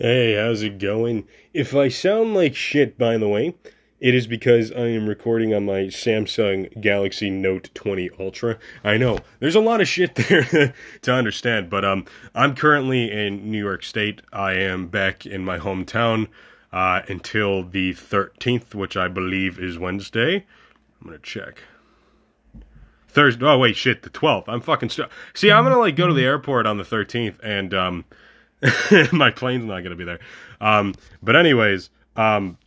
Hey, how's it going? If I sound like shit, by the way, it is because I am recording on my Samsung Galaxy Note 20 Ultra. I know there's a lot of shit there to understand, but um, I'm currently in New York State. I am back in my hometown uh, until the 13th, which I believe is Wednesday. I'm gonna check. Thursday. Oh wait, shit, the 12th. I'm fucking st- See, I'm gonna like go to the airport on the 13th, and um, my plane's not gonna be there. Um, but anyways, um,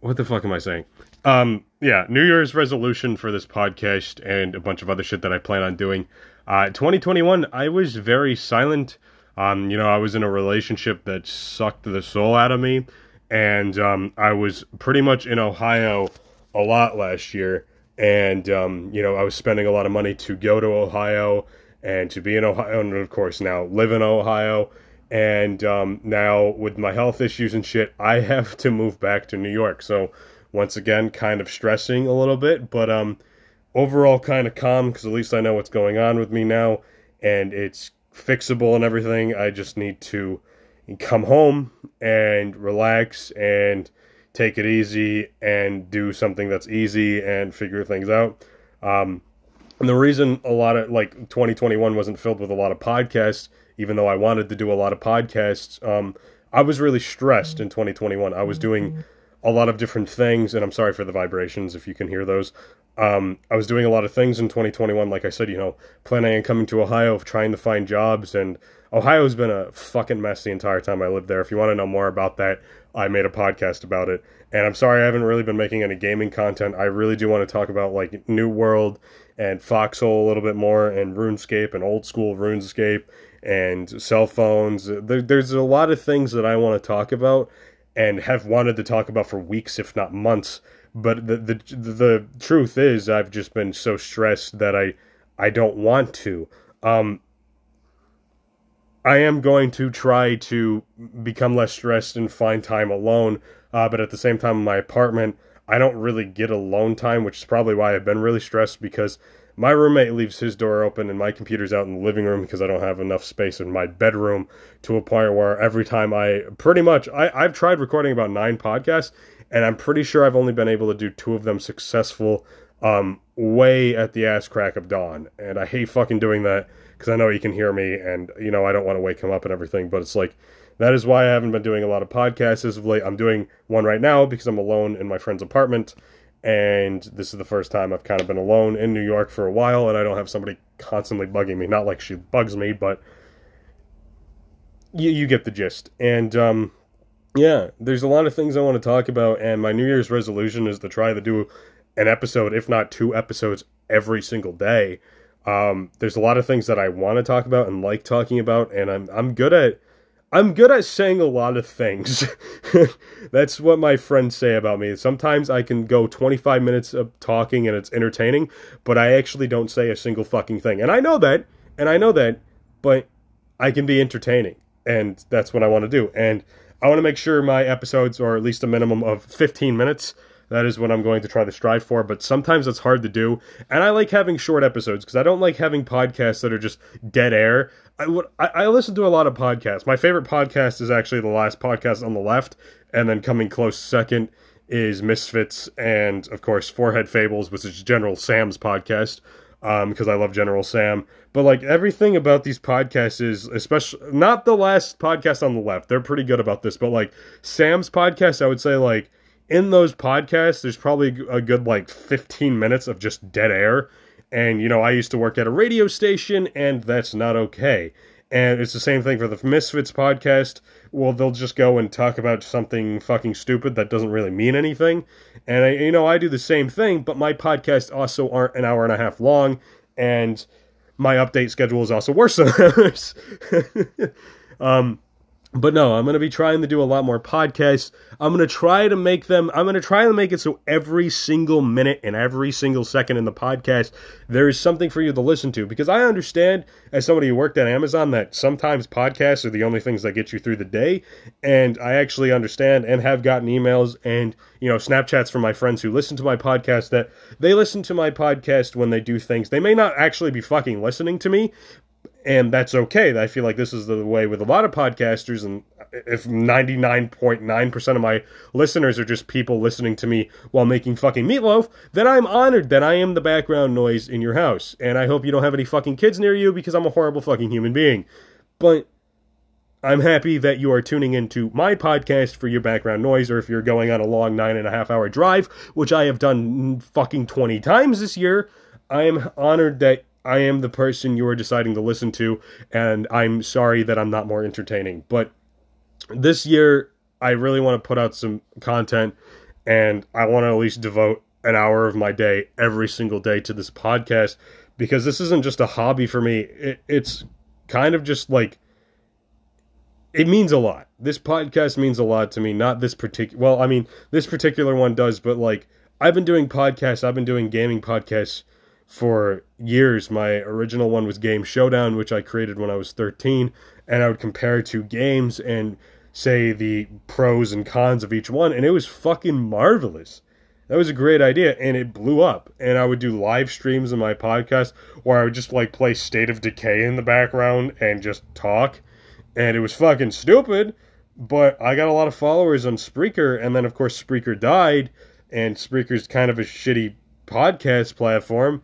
what the fuck am I saying? Um, yeah, New Year's resolution for this podcast and a bunch of other shit that I plan on doing. Uh, 2021, I was very silent. Um, you know, I was in a relationship that sucked the soul out of me, and um, I was pretty much in Ohio a lot last year. And um, you know, I was spending a lot of money to go to Ohio and to be in Ohio, and of course now live in Ohio. And um, now with my health issues and shit, I have to move back to New York. So once again, kind of stressing a little bit, but um, overall kind of calm because at least I know what's going on with me now, and it's fixable and everything. I just need to come home and relax and take it easy and do something that's easy and figure things out. Um, and the reason a lot of like 2021 wasn't filled with a lot of podcasts, even though I wanted to do a lot of podcasts, um, I was really stressed in 2021. I was doing a lot of different things, and I'm sorry for the vibrations if you can hear those. Um, I was doing a lot of things in 2021, like I said, you know, planning on coming to Ohio, trying to find jobs, and Ohio's been a fucking mess the entire time I lived there. If you want to know more about that, I made a podcast about it. And I'm sorry I haven't really been making any gaming content. I really do want to talk about like New World and Foxhole a little bit more, and RuneScape and old school RuneScape and cell phones. There, there's a lot of things that I want to talk about and have wanted to talk about for weeks, if not months. But the the the truth is, I've just been so stressed that I I don't want to. Um, I am going to try to become less stressed and find time alone. Uh, but at the same time, in my apartment, I don't really get alone time, which is probably why I've been really stressed because my roommate leaves his door open and my computer's out in the living room because I don't have enough space in my bedroom to a point where every time I pretty much I, I've tried recording about nine podcasts and I'm pretty sure I've only been able to do two of them successful um way at the ass crack of dawn. And I hate fucking doing that because I know he can hear me and you know I don't want to wake him up and everything, but it's like that is why I haven't been doing a lot of podcasts as of late. I'm doing one right now because I'm alone in my friend's apartment and this is the first time I've kind of been alone in New York for a while, and I don't have somebody constantly bugging me. Not like she bugs me, but you, you get the gist. And um, yeah, there's a lot of things I want to talk about, and my New Year's resolution is to try to do an episode, if not two episodes, every single day. Um, there's a lot of things that I want to talk about and like talking about, and I'm I'm good at I'm good at saying a lot of things. That's what my friends say about me. Sometimes I can go 25 minutes of talking and it's entertaining, but I actually don't say a single fucking thing. And I know that, and I know that, but I can be entertaining, and that's what I want to do. And I want to make sure my episodes are at least a minimum of 15 minutes. That is what I'm going to try to strive for, but sometimes it's hard to do. And I like having short episodes because I don't like having podcasts that are just dead air. I, would, I, I listen to a lot of podcasts. My favorite podcast is actually the last podcast on the left, and then coming close second is Misfits and, of course, Forehead Fables, which is General Sam's podcast because um, I love General Sam. But like everything about these podcasts is, especially not the last podcast on the left. They're pretty good about this, but like Sam's podcast, I would say like in those podcasts, there's probably a good like 15 minutes of just dead air. And, you know, I used to work at a radio station, and that's not okay. And it's the same thing for the Misfits podcast. Well, they'll just go and talk about something fucking stupid that doesn't really mean anything. And, I, you know, I do the same thing, but my podcasts also aren't an hour and a half long. And my update schedule is also worse than theirs. um, but no, I'm going to be trying to do a lot more podcasts. I'm going to try to make them, I'm going to try to make it so every single minute and every single second in the podcast, there is something for you to listen to. Because I understand, as somebody who worked at Amazon, that sometimes podcasts are the only things that get you through the day. And I actually understand and have gotten emails and, you know, Snapchats from my friends who listen to my podcast that they listen to my podcast when they do things. They may not actually be fucking listening to me, and that's okay. I feel like this is the way with a lot of podcasters, and if 99.9% of my listeners are just people listening to me while making fucking meatloaf, then I'm honored that I am the background noise in your house. And I hope you don't have any fucking kids near you because I'm a horrible fucking human being. But I'm happy that you are tuning into my podcast for your background noise, or if you're going on a long nine and a half hour drive, which I have done fucking 20 times this year. I am honored that I am the person you are deciding to listen to, and I'm sorry that I'm not more entertaining. But this year, I really want to put out some content, and I want to at least devote an hour of my day every single day to this podcast because this isn't just a hobby for me. It, it's kind of just like it means a lot. This podcast means a lot to me. Not this particular. Well, I mean, this particular one does, but like I've been doing podcasts. I've been doing gaming podcasts for years. My original one was Game Showdown, which I created when I was 13, and I would compare two games and say the pros and cons of each one, and it was fucking marvelous. That was a great idea, and it blew up. And I would do live streams in my podcast where I would just like play State of Decay in the background and just talk. And it was fucking stupid, but I got a lot of followers on Spreaker, and then of course Spreaker died, and Spreaker's kind of a shitty podcast platform.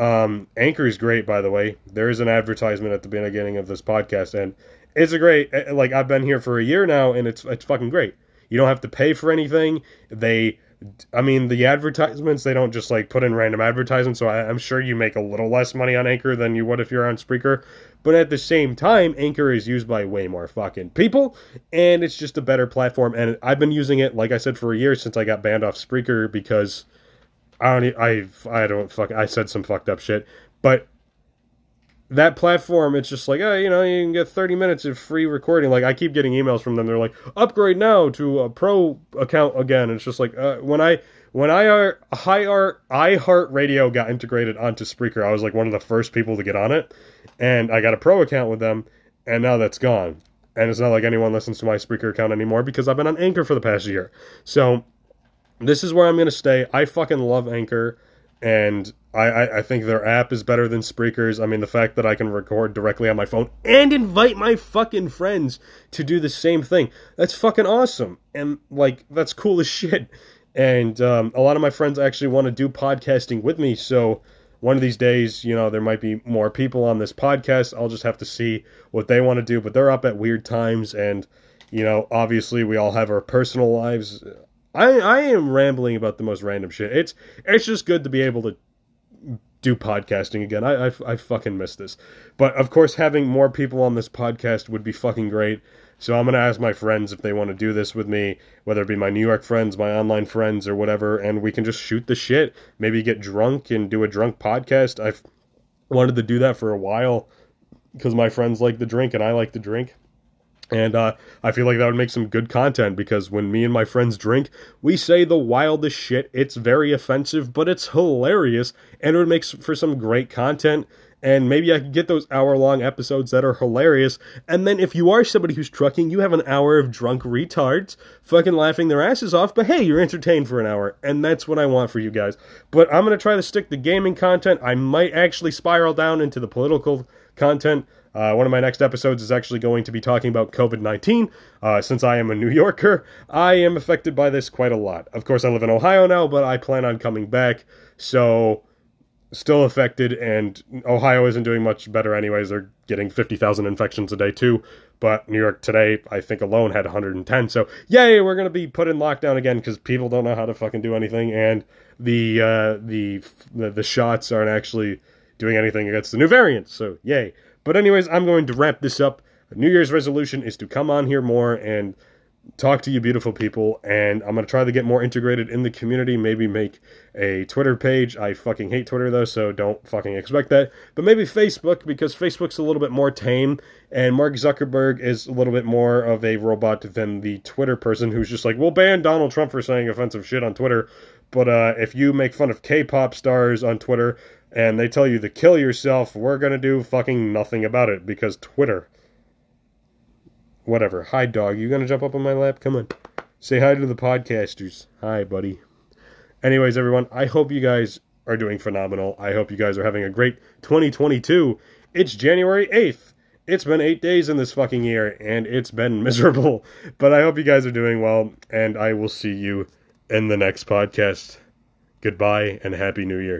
Um, Anchor is great, by the way. There is an advertisement at the beginning of this podcast, and it's a great. Eh, like I've been here for a year now, and it's it's fucking great. You don't have to pay for anything. They I mean, the advertisements, they don't just like put in random advertisements, so I, am sure you make a little less money on Anchor than you would if you're on Spreaker. But at the same time, Anchor is used by way more fucking people, and it's just a better platform. And I've been using it, like I said, for a year since I got banned off Spreaker because I don't, I, I don't fuck, I said some fucked up shit. But that platform, it's just like, oh, you know, you can get 30 minutes of free recording. Like, I keep getting emails from them. They're like, upgrade now to a pro account again. And it's just like, uh, when I, when I, uh, High Art, iHeart Radio got integrated onto Spreaker, I was like one of the first people to get on it. And I got a pro account with them, and now that's gone. And it's not like anyone listens to my Spreaker account anymore because I've been on Anchor for the past year. So, this is where I'm going to stay. I fucking love Anchor and I, I, I, think their app is better than Spreaker's. I mean, the fact that I can record directly on my phone and invite my fucking friends to do the same thing. That's fucking awesome. And, like, that's cool as shit. And um, a lot of my friends actually want to do podcasting with me. So one of these days, you know, there might be more people on this podcast. I'll just have to see what they want to do. But they're up at weird times. And, you know, obviously we all have our personal lives. I I am rambling about the most random shit. It's it's just good to be able to do podcasting again. I, I, I fucking miss this. But of course, having more people on this podcast would be fucking great. So I'm gonna ask my friends if they want to do this with me, whether it be my New York friends, my online friends, or whatever, and we can just shoot the shit. Maybe get drunk and do a drunk podcast. I've wanted to do that for a while because my friends like to drink and I like to drink. And uh, I feel like that would make some good content because when me and my friends drink, we say the wildest shit. It's very offensive, but it's hilarious, and it would make for some great content. And maybe I could get those hour long episodes that are hilarious. And then if you are somebody who's trucking, you have an hour of drunk retards fucking laughing their asses off. But hey, you're entertained for an hour. And that's what I want for you guys. But I'm going to try to stick to gaming content. I might actually spiral down into the political content. Uh, one of my next episodes is actually going to be talking about COVID 19. Uh, since I am a New Yorker, I am affected by this quite a lot. Of course, I live in Ohio now, but I plan on coming back. So, still affected, and Ohio isn't doing much better, anyways. They're getting 50,000 infections a day, too. But New York today, I think alone, had 110. So, yay, we're going to be put in lockdown again because people don't know how to fucking do anything, and the, uh, the, the, the shots aren't actually doing anything against the new variant. So, yay. But, anyways, I'm going to wrap this up. New Year's resolution is to come on here more and talk to you beautiful people. And i'm going to try to get more integrated in the community. Maybe make a twitter page. I fucking hate twitter though so don't fucking expect that. But maybe facebook because facebook's a little bit more tame. And mark zuckerberg is a little bit more of a robot than the twitter person who's just like we'll ban donald trump for saying offensive shit on twitter. But uh, if you make fun of k-pop stars on twitter and they tell you to kill yourself, we're going to do fucking nothing about it because Twitter. Whatever. Hi, dog. You going to jump up on my lap? Come on. Say hi to the podcasters. Hi, buddy. Anyways, everyone, I hope you guys are doing phenomenal. I hope you guys are having a great 2022. It's January 8th. it's been eight days in this fucking year, and it's been miserable. But I hope you guys are doing well, and I will see you in the next podcast. Goodbye and Happy New Year.